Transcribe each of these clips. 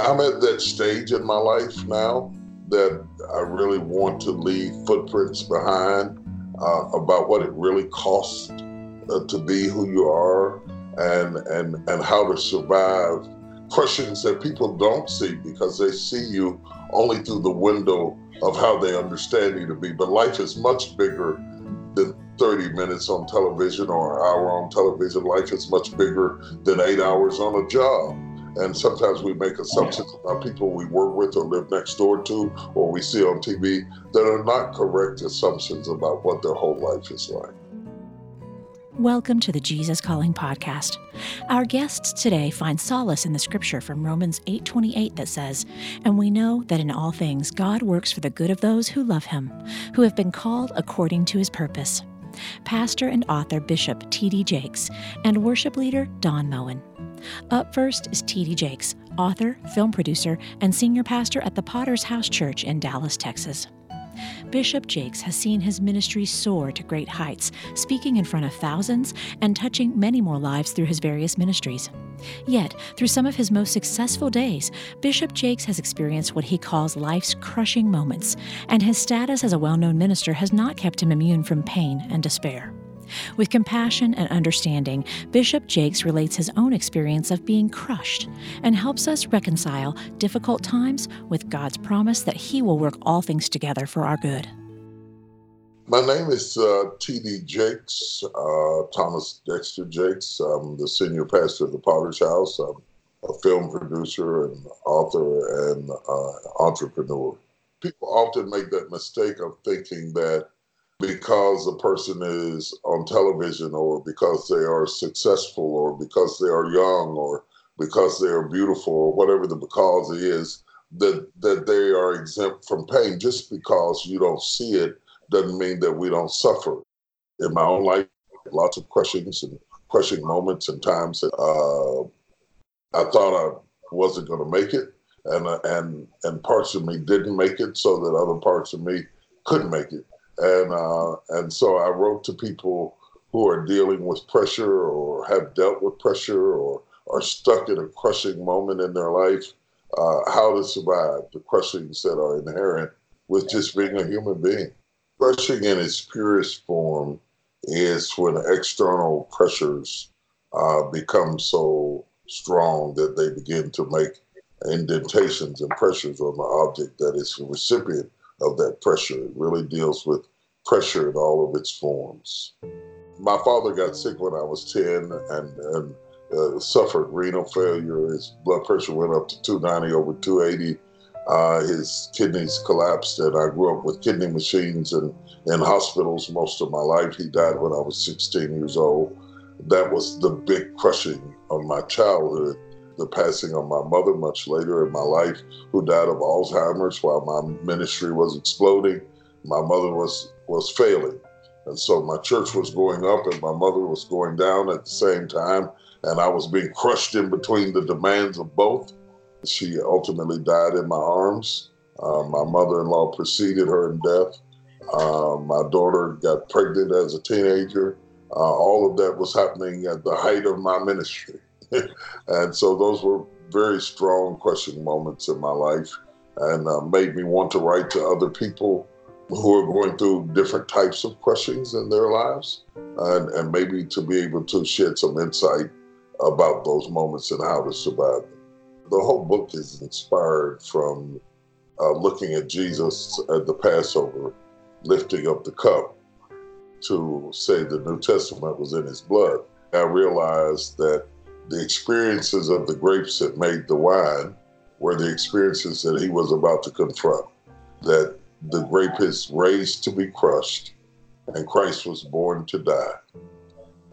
I'm at that stage in my life now that I really want to leave footprints behind uh, about what it really costs uh, to be who you are and, and, and how to survive questions that people don't see because they see you only through the window of how they understand you to be. But life is much bigger than 30 minutes on television or an hour on television. Life is much bigger than eight hours on a job. And sometimes we make assumptions about people we work with or live next door to or we see on TV that are not correct assumptions about what their whole life is like. Welcome to the Jesus Calling podcast. Our guests today find solace in the scripture from Romans 8:28 that says, "And we know that in all things God works for the good of those who love him, who have been called according to his purpose." Pastor and author Bishop T.D. Jakes and worship leader Don Moen. Up first is T.D. Jakes, author, film producer, and senior pastor at the Potter's House Church in Dallas, Texas. Bishop Jakes has seen his ministry soar to great heights, speaking in front of thousands and touching many more lives through his various ministries. Yet, through some of his most successful days, Bishop Jakes has experienced what he calls life's crushing moments, and his status as a well known minister has not kept him immune from pain and despair. With compassion and understanding, Bishop Jakes relates his own experience of being crushed and helps us reconcile difficult times with God's promise that He will work all things together for our good. My name is uh, T.D. Jakes, uh, Thomas Dexter Jakes. I'm the senior pastor of the Potter's House. I'm a film producer and author and uh, entrepreneur. People often make that mistake of thinking that because a person is on television or because they are successful or because they are young or because they are beautiful or whatever the because is that that they are exempt from pain. Just because you don't see it doesn't mean that we don't suffer. In my own life lots of questions and crushing moments and times that uh, i thought i wasn't going to make it and uh, and and parts of me didn't make it so that other parts of me couldn't make it and uh, and so I wrote to people who are dealing with pressure or have dealt with pressure or are stuck in a crushing moment in their life, uh, how to survive the crushings that are inherent with just being a human being. Crushing in its purest form is when external pressures uh, become so strong that they begin to make indentations and pressures on the object that is the recipient of that pressure. It really deals with pressure in all of its forms. My father got sick when I was 10 and, and uh, suffered renal failure. His blood pressure went up to 290 over 280. Uh, his kidneys collapsed, and I grew up with kidney machines and in hospitals most of my life. He died when I was 16 years old. That was the big crushing of my childhood the passing of my mother much later in my life, who died of Alzheimer's while my ministry was exploding. My mother was was failing, and so my church was going up and my mother was going down at the same time, and I was being crushed in between the demands of both. She ultimately died in my arms. Uh, my mother-in-law preceded her in death. Uh, my daughter got pregnant as a teenager. Uh, all of that was happening at the height of my ministry. and so those were very strong crushing moments in my life and uh, made me want to write to other people who are going through different types of crushings in their lives and, and maybe to be able to shed some insight about those moments and how to survive them. The whole book is inspired from uh, looking at Jesus at the Passover, lifting up the cup to say the New Testament was in his blood. I realized that the experiences of the grapes that made the wine were the experiences that he was about to confront. That the grape is raised to be crushed, and Christ was born to die.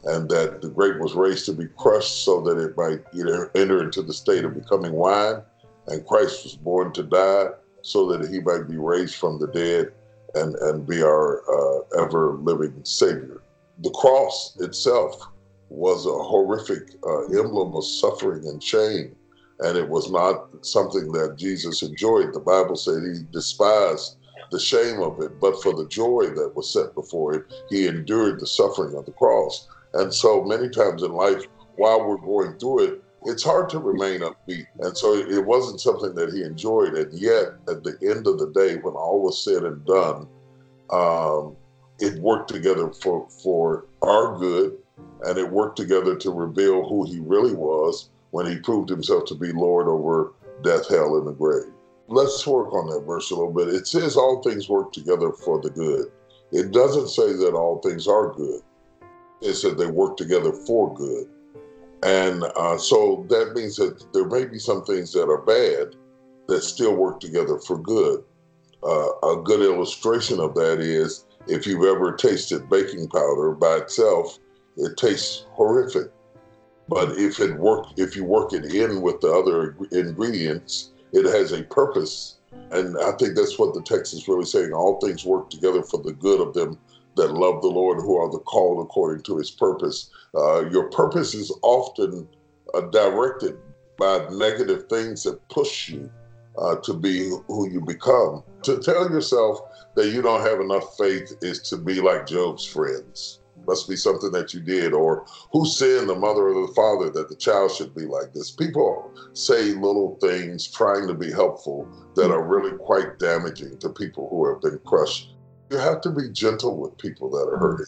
And that the grape was raised to be crushed so that it might either enter into the state of becoming wine, and Christ was born to die so that he might be raised from the dead and, and be our uh, ever living Savior. The cross itself was a horrific uh, emblem of suffering and shame. And it was not something that Jesus enjoyed. The Bible said he despised the shame of it, but for the joy that was set before him, he endured the suffering of the cross. And so many times in life, while we're going through it, it's hard to remain upbeat. And so it wasn't something that he enjoyed. And yet, at the end of the day, when all was said and done, um, it worked together for, for our good and it worked together to reveal who he really was when he proved himself to be Lord over death, hell, and the grave. Let's work on that verse a little bit. It says all things work together for the good. It doesn't say that all things are good. It said they work together for good. And uh, so that means that there may be some things that are bad that still work together for good. Uh, a good illustration of that is if you've ever tasted baking powder by itself, it tastes horrific. But if it work, if you work it in with the other ingredients, it has a purpose. And I think that's what the text is really saying. All things work together for the good of them that love the Lord, who are the called according to his purpose. Uh, your purpose is often uh, directed by negative things that push you uh, to be who you become. To tell yourself that you don't have enough faith is to be like Job's friends. Must be something that you did, or who sinned, the mother or the father, that the child should be like this. People say little things trying to be helpful that are really quite damaging to people who have been crushed you have to be gentle with people that are hurting.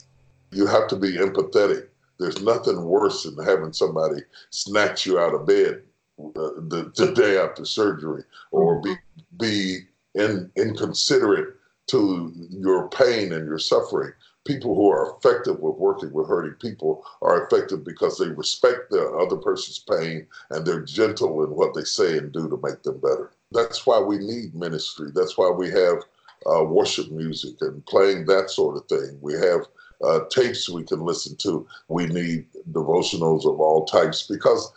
You have to be empathetic. There's nothing worse than having somebody snatch you out of bed uh, the, the day after surgery or be be in, inconsiderate to your pain and your suffering. People who are effective with working with hurting people are effective because they respect the other person's pain and they're gentle in what they say and do to make them better. That's why we need ministry. That's why we have uh, worship music and playing that sort of thing. We have uh, tapes we can listen to. We need devotionals of all types because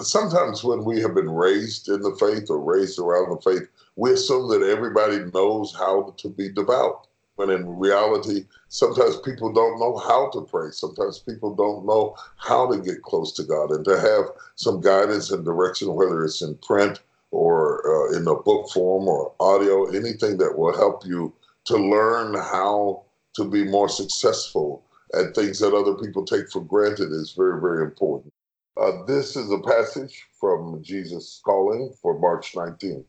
sometimes when we have been raised in the faith or raised around the faith, we assume that everybody knows how to be devout. When in reality, sometimes people don't know how to pray. Sometimes people don't know how to get close to God and to have some guidance and direction, whether it's in print or uh, in a book form or audio, anything that will help you to learn how to be more successful at things that other people take for granted is very, very important. Uh, this is a passage from Jesus Calling for March 19th.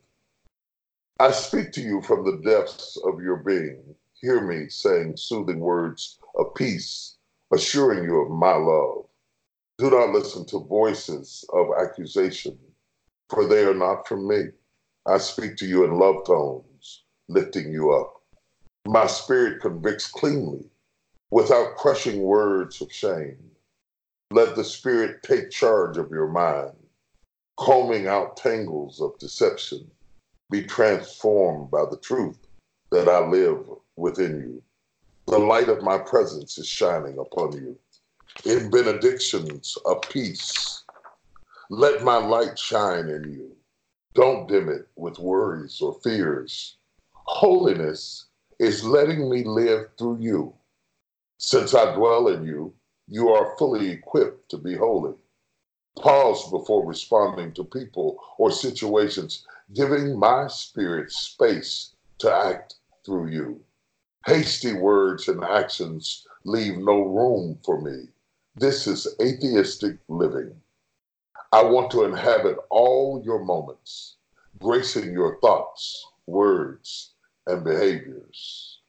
I speak to you from the depths of your being. Hear me saying soothing words of peace, assuring you of my love. Do not listen to voices of accusation for they are not from me. I speak to you in love tones, lifting you up. My spirit convicts cleanly, without crushing words of shame. Let the Spirit take charge of your mind, combing out tangles of deception. Be transformed by the truth that I live within you. The light of my presence is shining upon you. In benedictions of peace let my light shine in you. Don't dim it with worries or fears. Holiness is letting me live through you. Since I dwell in you, you are fully equipped to be holy. Pause before responding to people or situations, giving my spirit space to act through you. Hasty words and actions leave no room for me. This is atheistic living. I want to inhabit all your moments, gracing your thoughts, words, and behaviors.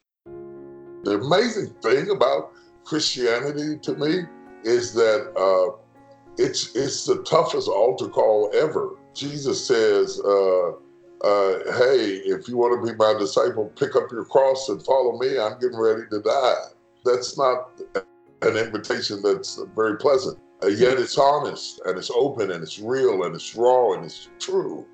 The amazing thing about Christianity to me is that uh, it's it's the toughest altar call ever. Jesus says, uh, uh, "Hey, if you want to be my disciple, pick up your cross and follow me. I'm getting ready to die." That's not an invitation that's very pleasant. Uh, yet it's honest and it's open and it's real and it's raw and it's true.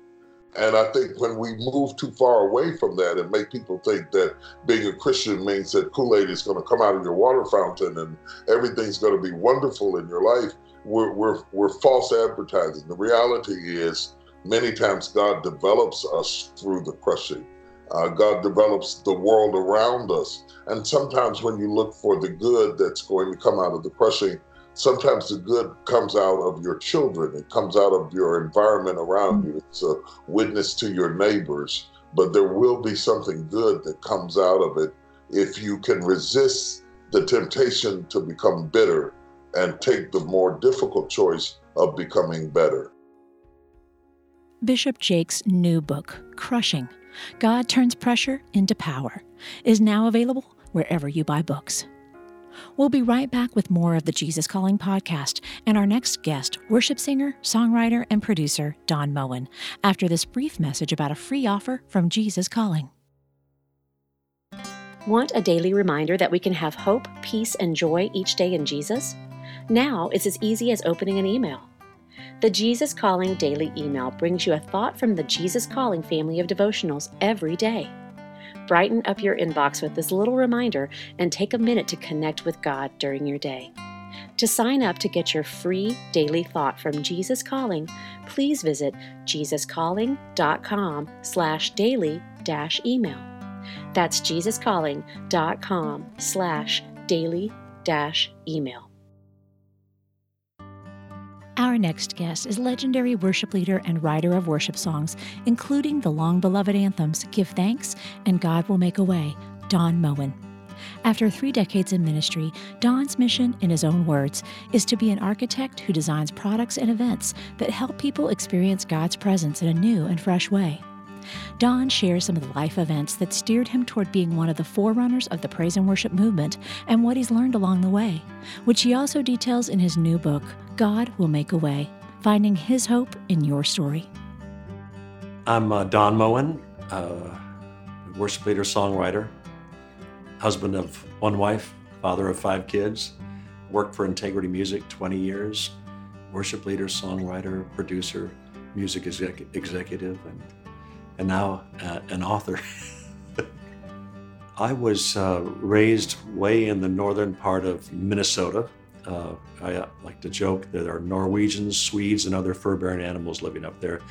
And I think when we move too far away from that and make people think that being a Christian means that Kool Aid is going to come out of your water fountain and everything's going to be wonderful in your life, we're, we're, we're false advertising. The reality is, many times God develops us through the crushing. Uh, God develops the world around us. And sometimes when you look for the good that's going to come out of the crushing, sometimes the good comes out of your children, it comes out of your environment around you. It's a witness to your neighbors, but there will be something good that comes out of it if you can resist the temptation to become bitter and take the more difficult choice of becoming better. Bishop Jakes' new book, Crushing God Turns Pressure into Power, is now available wherever you buy books. We'll be right back with more of the Jesus Calling podcast and our next guest, worship singer, songwriter, and producer Don Moen, after this brief message about a free offer from Jesus Calling. Want a daily reminder that we can have hope, peace, and joy each day in Jesus? Now it's as easy as opening an email. The Jesus Calling Daily email brings you a thought from the Jesus Calling family of devotionals every day. Brighten up your inbox with this little reminder and take a minute to connect with God during your day. To sign up to get your free daily thought from Jesus Calling, please visit jesuscalling.com slash daily dash email. That's jesuscalling.com slash daily dash email. Our next guest is legendary worship leader and writer of worship songs, including the long beloved anthems Give Thanks and God Will Make a Way, Don Moen. After three decades in ministry, Don's mission, in his own words, is to be an architect who designs products and events that help people experience God's presence in a new and fresh way. Don shares some of the life events that steered him toward being one of the forerunners of the praise and worship movement and what he's learned along the way, which he also details in his new book, God Will Make a Way Finding His Hope in Your Story. I'm uh, Don Moen, uh, worship leader, songwriter, husband of one wife, father of five kids, worked for Integrity Music 20 years, worship leader, songwriter, producer, music exec- executive, and and now uh, an author. I was uh, raised way in the northern part of Minnesota. Uh, I uh, like to joke that there are Norwegians, Swedes, and other fur-bearing animals living up there.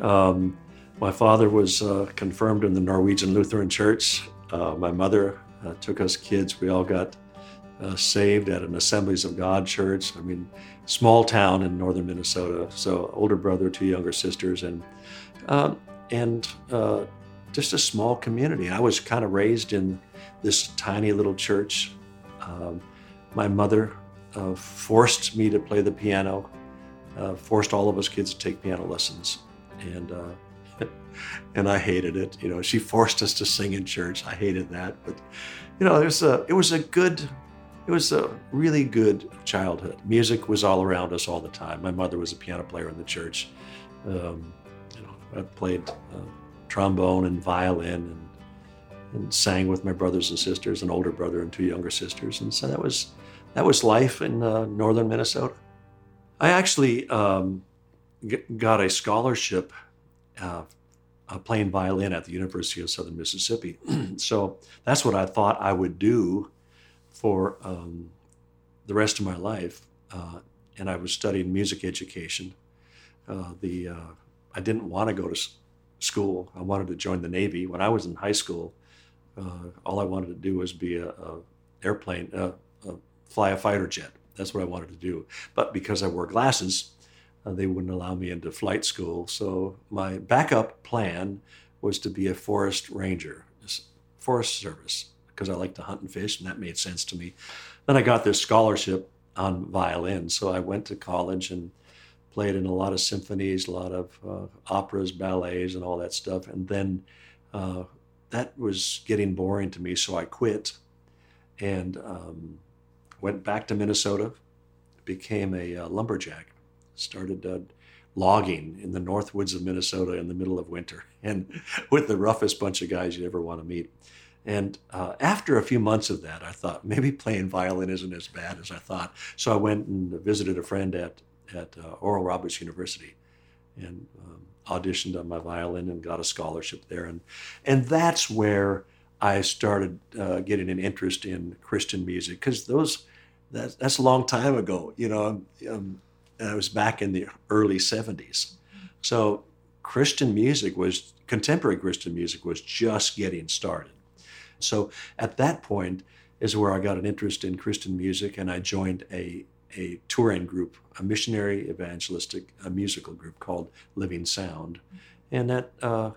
Um, my father was uh, confirmed in the Norwegian Lutheran Church. Uh, my mother took us kids. We all got saved at an Assemblies of God church. I mean, small town in northern Minnesota. So, older brother, two younger sisters, and um, and uh, just a small community. I was kind of raised in this tiny little church. Um, my mother uh, forced me to play the piano, uh, forced all of us kids to take piano lessons, and uh, and I hated it. You know, she forced us to sing in church. I hated that, but you know, it was a it was a good. It was a really good childhood. Music was all around us all the time. My mother was a piano player in the church. Um, I played uh, trombone and violin and, and sang with my brothers and sisters, an older brother and two younger sisters. And so that was, that was life in uh, northern Minnesota. I actually um, g- got a scholarship uh, uh, playing violin at the University of Southern Mississippi. so that's what I thought I would do for um, the rest of my life. Uh, and I was studying music education. Uh, the uh, I didn't want to go to school. I wanted to join the Navy. When I was in high school, uh, all I wanted to do was be a, a airplane, uh, fly a fighter jet. That's what I wanted to do. But because I wore glasses, uh, they wouldn't allow me into flight school. So my backup plan was to be a forest ranger, forest service, because I like to hunt and fish, and that made sense to me. Then I got this scholarship on violin, so I went to college and played in a lot of symphonies, a lot of uh, operas, ballets, and all that stuff. And then uh, that was getting boring to me, so I quit and um, went back to Minnesota, became a uh, lumberjack, started uh, logging in the north woods of Minnesota in the middle of winter, and with the roughest bunch of guys you'd ever want to meet. And uh, after a few months of that, I thought maybe playing violin isn't as bad as I thought. So I went and visited a friend at at uh, Oral Roberts University and um, auditioned on my violin and got a scholarship there. And, and that's where I started uh, getting an interest in Christian music because those that, that's a long time ago. You know, um, I was back in the early 70s. So Christian music was, contemporary Christian music was just getting started. So at that point is where I got an interest in Christian music and I joined a a touring group, a missionary evangelistic a musical group called Living Sound. And that uh,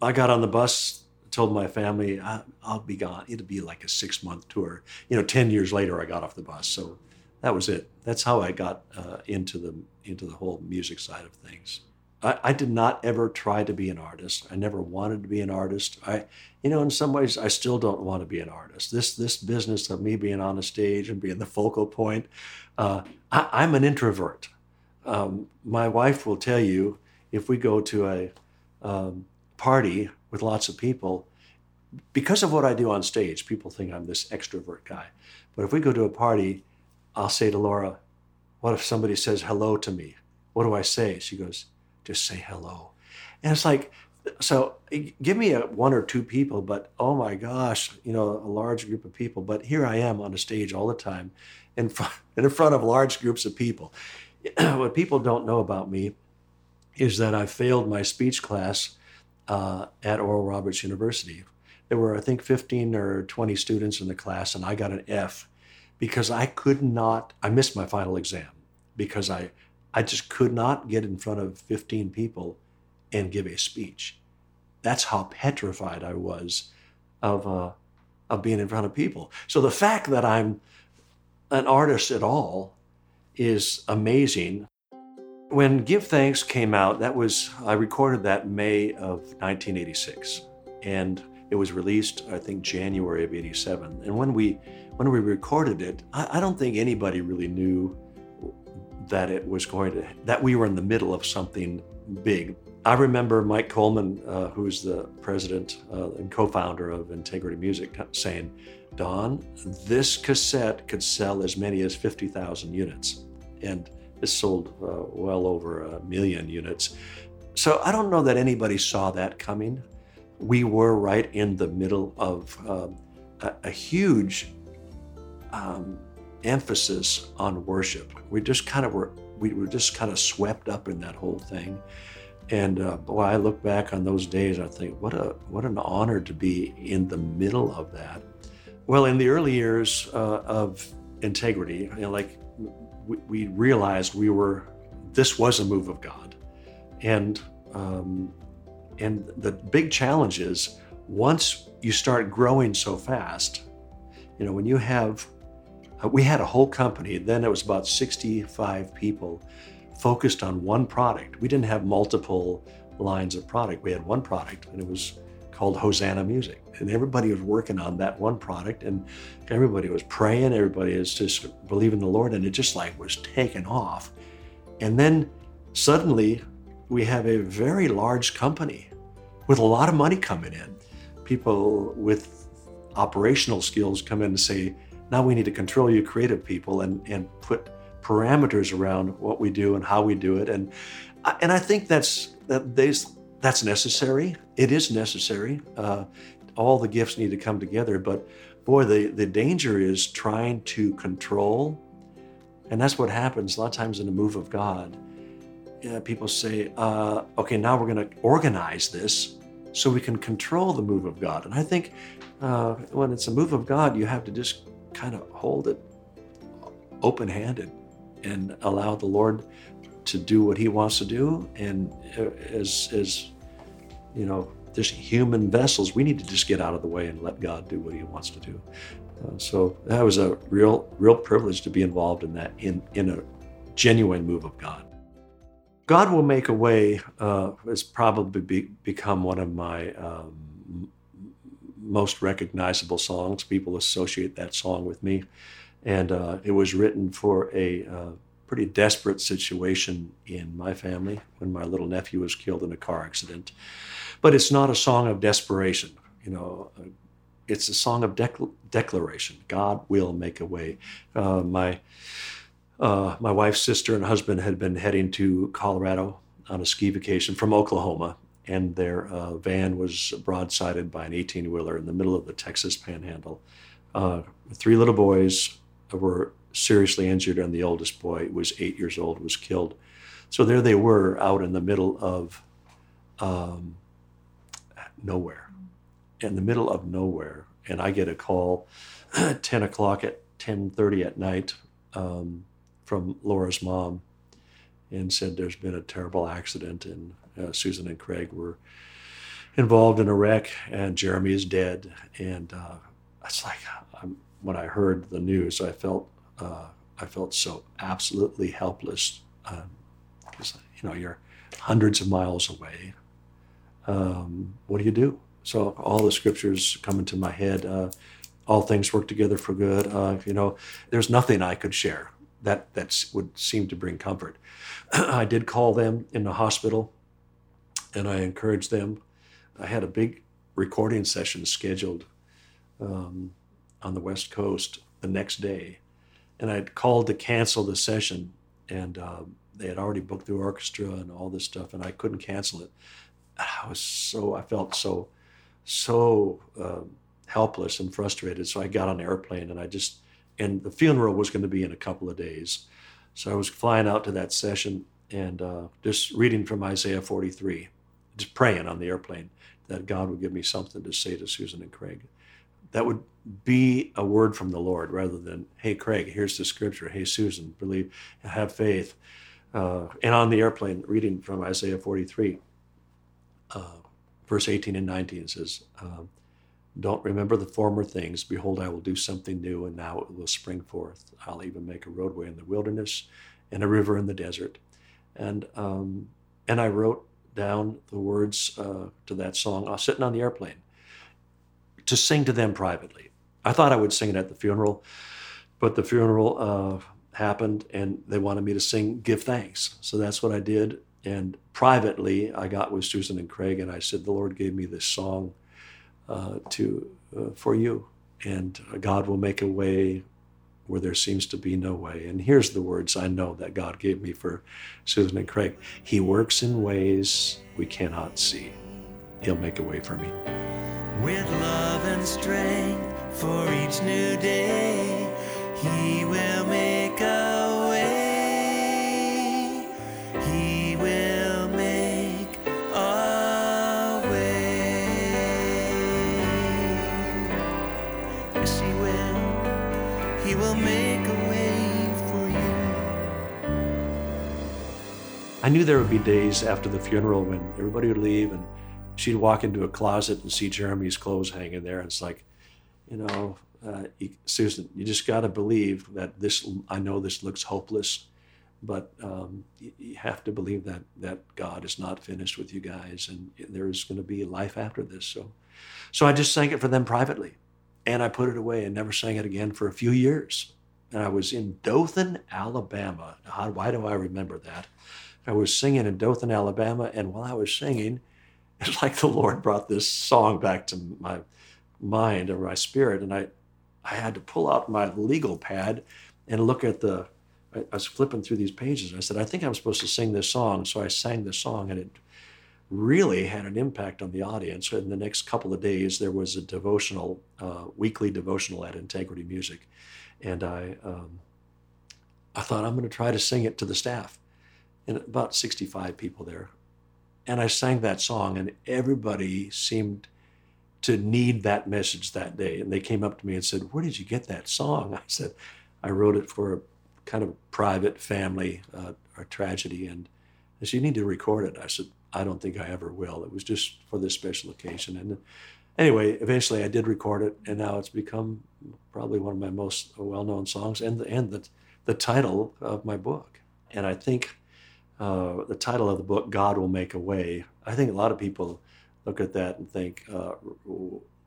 I got on the bus, told my family, I, will be gone. It'll be like a six month tour. You know, 10 years later, I got off the bus. So that was it. That's how I got uh, into the into the whole music side of things. I, I, did not ever try to be an artist. I never wanted to be an artist. I, you know, in some ways, I still don't want to be an artist. This this business of me being on a stage and being the focal point, uh, I, am an introvert. Um, my wife will tell you if we go to a um, party with lots of people, because of what I do on stage, people think I'm this extrovert guy. But if we go to a party, I'll say to Laura, What if somebody says hello to me? What do I say? She goes, Just say hello. And it's like, so give me a one or two people, but oh my gosh, you know, a large group of people. But here I am on a stage all the time in front, in front of large groups of people. what people don't know about me is that I failed my speech class uh, at Oral Roberts University there were, I think, 15 or 20 students in the class, and I got an F because I could not, I missed my final exam because I, I just could not get in front of 15 people and give a speech. That's how petrified I was of, uh, of being in front of people. So the fact that I'm an artist at all is amazing. When Give Thanks came out, that was, I recorded that May of 1986. And it was released, I think, January of '87. And when we when we recorded it, I, I don't think anybody really knew that it was going to that we were in the middle of something big. I remember Mike Coleman, uh, who's the president uh, and co-founder of Integrity Music, saying, "Don, this cassette could sell as many as 50,000 units," and it sold uh, well over a million units. So I don't know that anybody saw that coming we were right in the middle of um, a, a, huge um, emphasis on worship. We just kind of were, we were just kind of swept up in that whole thing. And uh, boy, I look back on those days, I think, what a what an honor to be in the middle of that. Well, in the early years uh, of integrity, you know, like we, we, realized we were, this was a move of God, and um, and the big challenge is once you start growing so fast, you know, when you have, Uh, we had a whole company, then it was about 65 people focused on one product. We didn't have multiple lines of product. We had one product and it was called Hosanna Music. And everybody was working on that one product and everybody was praying, everybody was just believing the Lord, and it just like was taken off. And then suddenly we have a very large company with a lot of money coming in. People with operational skills come in and say, now we need to control you creative people and, and put parameters around what we do and how we do it. And, and I think that's, that that's necessary. It is necessary. Uh, all the gifts need to come together. But boy, the, the danger is trying to control. And that's what happens a lot of times in the move of God people say, uh, okay, now we're going to organize this so we can control the move of God. And I think uh, when it's a move of God, you have to just kind of hold it open handed and allow the Lord to do what He wants to do. And as, as you know, just human vessels, we need to just get out of the way and let God do what He wants to do. Uh, so that was a real, real privilege to be involved in that, in, in a genuine move of God. God Will Make a Way uh, has probably be, become one of my um, most recognizable songs. People associate that song with me. And uh, it was written for a uh, pretty desperate situation in my family when my little nephew was killed in a car accident. But it's not a song of desperation. You know, it's a song of declaration. God will make a way. Uh, my uh, my wife's sister and husband had been heading to Colorado on a ski vacation from Oklahoma, and their uh, van was broadsided by an 18 wheeler in the middle of the Texas panhandle. Uh, three little boys were seriously injured, and the oldest boy was eight years old, was killed. So there they were out in the middle of um, nowhere, in the middle of nowhere. And I get a call 10 o'clock at 10.30 at night um, from Laura's mom and said there's been a terrible accident and uh, Susan and Craig were involved in a wreck and Jeremy is dead. And uh, it's like I'm, when I heard the news, I felt uh, I felt so absolutely helpless because um, you know you're hundreds of miles away. Um, what do you do? So all the scriptures come into my head. Uh, all things work together for good. Uh, you know, there's nothing I could share that that would seem to bring comfort. I did call them in the hospital, and I encouraged them. I had a big recording session scheduled um, on the West Coast the next day, and I'd called to cancel the session, and uh, they had already booked the orchestra and all this stuff, and I couldn't cancel it. I was so I felt so so uh, helpless and frustrated. So I got on an airplane and I just and the funeral was going to be in a couple of days. So I was flying out to that session and uh, just reading from Isaiah 43, just praying on the airplane that God would give me something to say to Susan and Craig. That would be a word from the Lord rather than, hey, Craig, here's the scripture. Hey, Susan, believe, have faith. Uh, and on the airplane, reading from Isaiah 43, uh, verse 18 and 19 says, um, Don't remember the former things. Behold, I will do something new, and now it will spring forth. I'll even make a roadway in the wilderness and a river in the desert. And, um, and I wrote down the words uh, to that song. I was sitting on the airplane to sing to them privately. I thought I would sing it at the funeral, but the funeral uh, happened and they wanted me to sing Give Thanks. So that's what I did. And privately, I got with Susan and Craig, and I said, "The Lord gave me this song uh, to uh, for you, and God will make a way where there seems to be no way." And here's the words I know that God gave me for Susan and Craig: He works in ways we cannot see. He'll make a way for me. With love and strength for each new day, He will make I knew there would be days after the funeral when everybody would leave and she'd walk into a closet and see Jeremy's clothes hanging there. And it's like, you know, uh, Susan, you just got to believe that this, I know this looks hopeless, but um, you, you have to believe that, that God is not finished with you guys and there's going to be life after this. So, so I just sang it for them privately and I put it away and never sang it again for a few years. And I was in Dothan, Alabama. Why do I remember that? I was singing in Dothan, Alabama, and while I was singing, it's like the Lord brought this song back to my mind or my spirit, and I, I had to pull out my legal pad and look at the. I, I was flipping through these pages. I said, I think I'm supposed to sing this song, so I sang this song, and it really had an impact on the audience. In the next couple of days, there was a devotional, uh, weekly devotional at Integrity Music, and I, um, I thought I'm going to try to sing it to the staff, and about 65 people there, and I sang that song, and everybody seemed to need that message that day. And they came up to me and said, "Where did you get that song?" I said, "I wrote it for a kind of private family uh, tragedy." And they said, "You need to record it." I said, "I don't think I ever will. It was just for this special occasion." And anyway, eventually I did record it, and now it's become probably one of my most well-known songs and the, and the the title of my book. And I think uh, the title of the book, God Will Make a Way, I think a lot of people look at that and think, uh,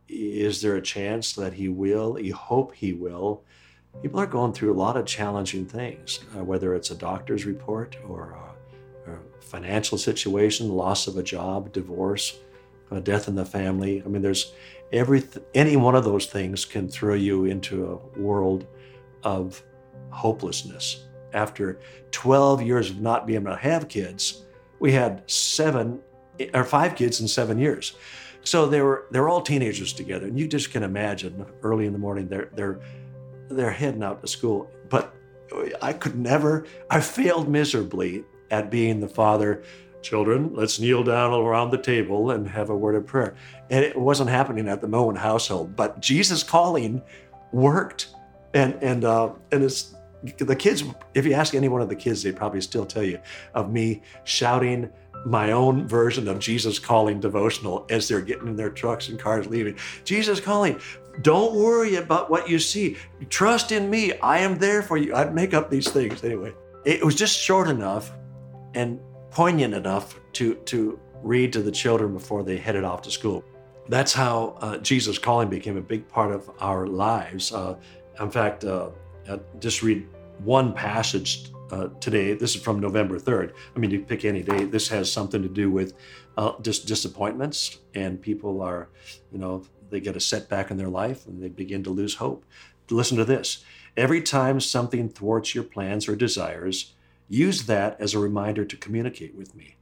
is there a chance that He will? You hope He will. People are going through a lot of challenging things, uh, whether it's a doctor's report or a, a, financial situation, loss of a job, divorce, death in the family. I mean, there's every any one of those things can throw you into a world of hopelessness after 12 years of not being able to have kids, we had seven or five kids in seven years. So they were they're all teenagers together, and you just can imagine early in the morning they're they're they're heading out to school. But I could never. I failed miserably at being the father. Children, let's kneel down around the table and have a word of prayer. And it wasn't happening at the Moen household, but Jesus calling worked, and and uh, and it's the kids, if you ask any one of the kids, they probably still tell you of me shouting my own version of Jesus calling devotional as they're getting in their trucks and cars leaving. Jesus calling, don't worry about what you see. Trust in me. I am there for you. I'd make up these things anyway. It was just short enough and poignant enough to, to read to the children before they headed off to school. That's how uh, Jesus Calling became a big part of our lives. Uh, in fact, uh, just read one passage uh, today. This is from November 3rd. I mean, you pick any day. This has something to do with uh, just disappointments, and people are, you know, they get a setback in their life and they begin to lose hope. Listen to this. Every time something thwarts your plans or desires, use that as a reminder to communicate with me.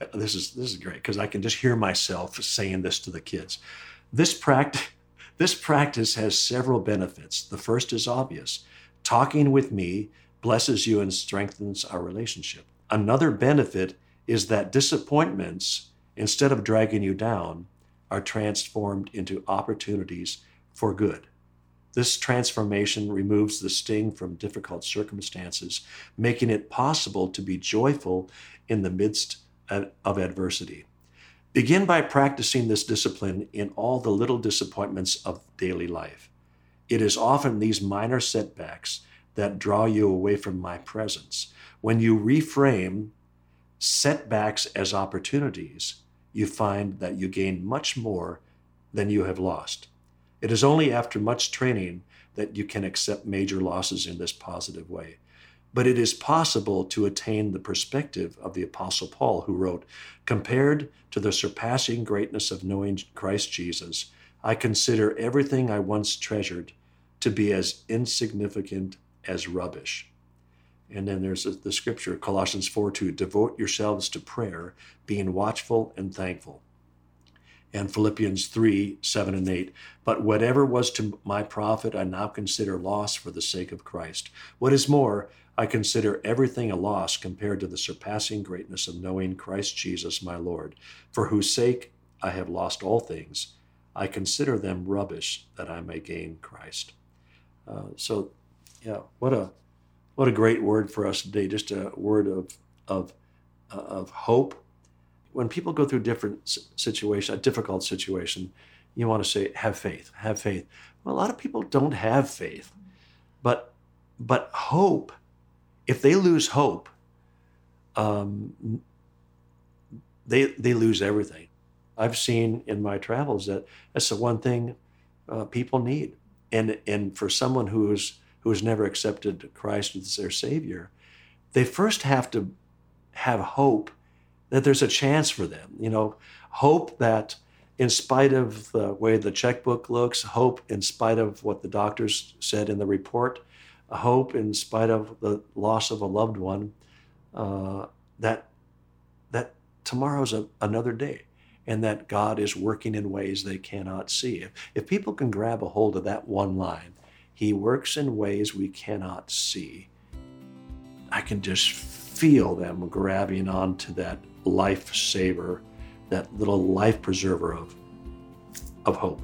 Uh, this is this is great because I can just hear myself saying this to the kids. This practice this practice has several benefits. The first is obvious. Talking with me blesses you and strengthens our relationship. Another benefit is that disappointments, instead of dragging you down, are transformed into opportunities for good. This transformation removes the sting from difficult circumstances, making it possible to be joyful in the midst of adversity. Begin by practicing this discipline in all the little disappointments of daily life. It is often these minor setbacks that draw you away from my presence. When you reframe setbacks as opportunities, you find that you gain much more than you have lost. It is only after much training that you can accept major losses in this positive way. But it is possible to attain the perspective of the Apostle Paul, who wrote, Compared to the surpassing greatness of knowing Christ Jesus, I consider everything I once treasured to be as insignificant as rubbish. And then there's the scripture, Colossians 4 2, devote yourselves to prayer, being watchful and thankful and Philippians 3 7 and 8. But whatever was to my profit, I now consider loss for the sake of Christ. What is more, I consider everything a loss compared to the surpassing greatness of knowing Christ Jesus my Lord, for whose sake I have lost all things. I consider them rubbish that I may gain Christ. Uh, so, yeah, what a what a great word for us today. Just a word of of of hope when people go through different situation, a difficult situation, you want to say, have faith, have faith. Well, a lot of people don't have faith, but but hope. If they lose hope, um, they they lose everything. I've seen in my travels that that's the one thing uh, people need, and and for someone who's who has never accepted Christ as their Savior, they first have to have hope that there's a chance for them. You know, hope that in spite of the way the checkbook looks, hope in spite of what the doctors said in the report, hope in spite of the loss of a loved one, uh, that that tomorrow's a, another day, and that God is working in ways they cannot see. If, if people can grab a hold of that one line, He works in ways we cannot see. I can just feel them grabbing onto that lifesaver, that little life preserver of, of hope.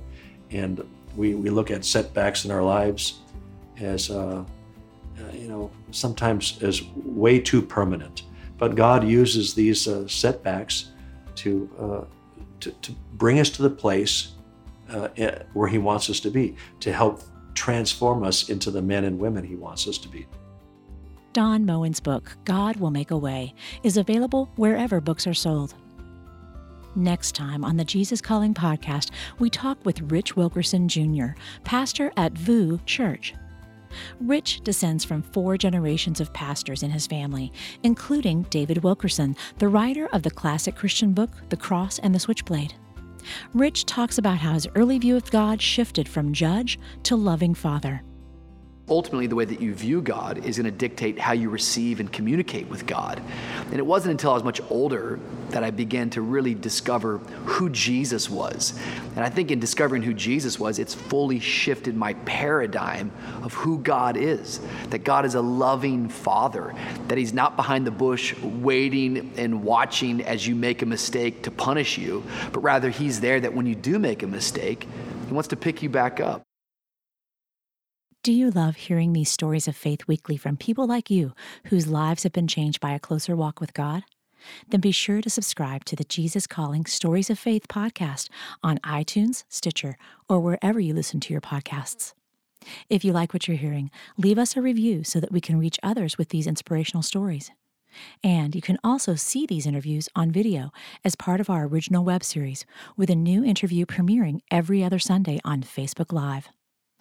And we, we look at setbacks in our lives as, uh, uh, you know, sometimes as way too permanent. But God uses these uh, setbacks to, uh, to, to, bring us to the place uh, eh, where He wants us to be, to help transform us into the men and women He wants us to be. Don Moen's book, God Will Make a Way, is available wherever books are sold. Next time on the Jesus Calling podcast, we talk with Rich Wilkerson Jr., pastor at VOUS Church. Rich descends from four generations of pastors in his family, including David Wilkerson, the writer of the classic Christian book, The Cross and the Switchblade. Rich talks about how his early view of God shifted from judge to loving father ultimately the way that you view God is going to dictate how you receive and communicate with God. And it wasn't until I was much older that I began to really discover who Jesus was. And I think in discovering who Jesus was, it's fully shifted my paradigm of who God is. That God is a loving father, that he's not behind the bush waiting and watching as you make a mistake to punish you, but rather he's there that when you do make a mistake, he wants to pick you back up. Do you love hearing these stories of faith weekly from people like you whose lives have been changed by a closer walk with God? Then be sure to subscribe to the Jesus Calling Stories of Faith podcast on iTunes, Stitcher, or wherever you listen to your podcasts. If you like what you're hearing, leave us a review so that we can reach others with these inspirational stories. And you can also see these interviews on video as part of our original web series, with a new interview premiering every other Sunday on Facebook Live.